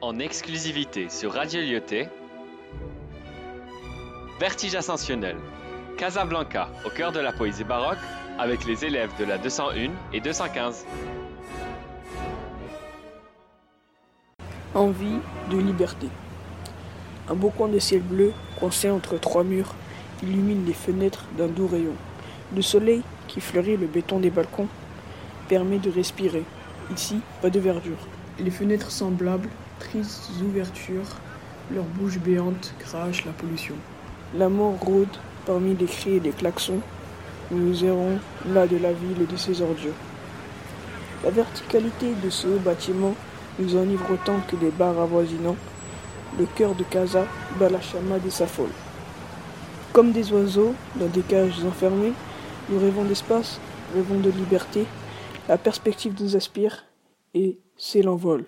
en exclusivité sur Radio Lyoté. Vertige ascensionnel. Casablanca, au cœur de la poésie baroque, avec les élèves de la 201 et 215. Envie de liberté. Un beau coin de ciel bleu, coincé entre trois murs, illumine les fenêtres d'un doux rayon. Le soleil, qui fleurit le béton des balcons, permet de respirer. Ici, pas de verdure. Les fenêtres semblables, tristes ouvertures, leurs bouches béantes crachent la pollution. La mort rôde parmi les cris et les klaxons. Nous errons là de la ville et de ses ordures. La verticalité de ce haut bâtiment nous enivre autant que les bars avoisinants. Le cœur de Casa bat la chamade et s'affole. Comme des oiseaux dans des cages enfermées, nous rêvons d'espace, rêvons de liberté. La perspective nous aspire et c'est l'envol.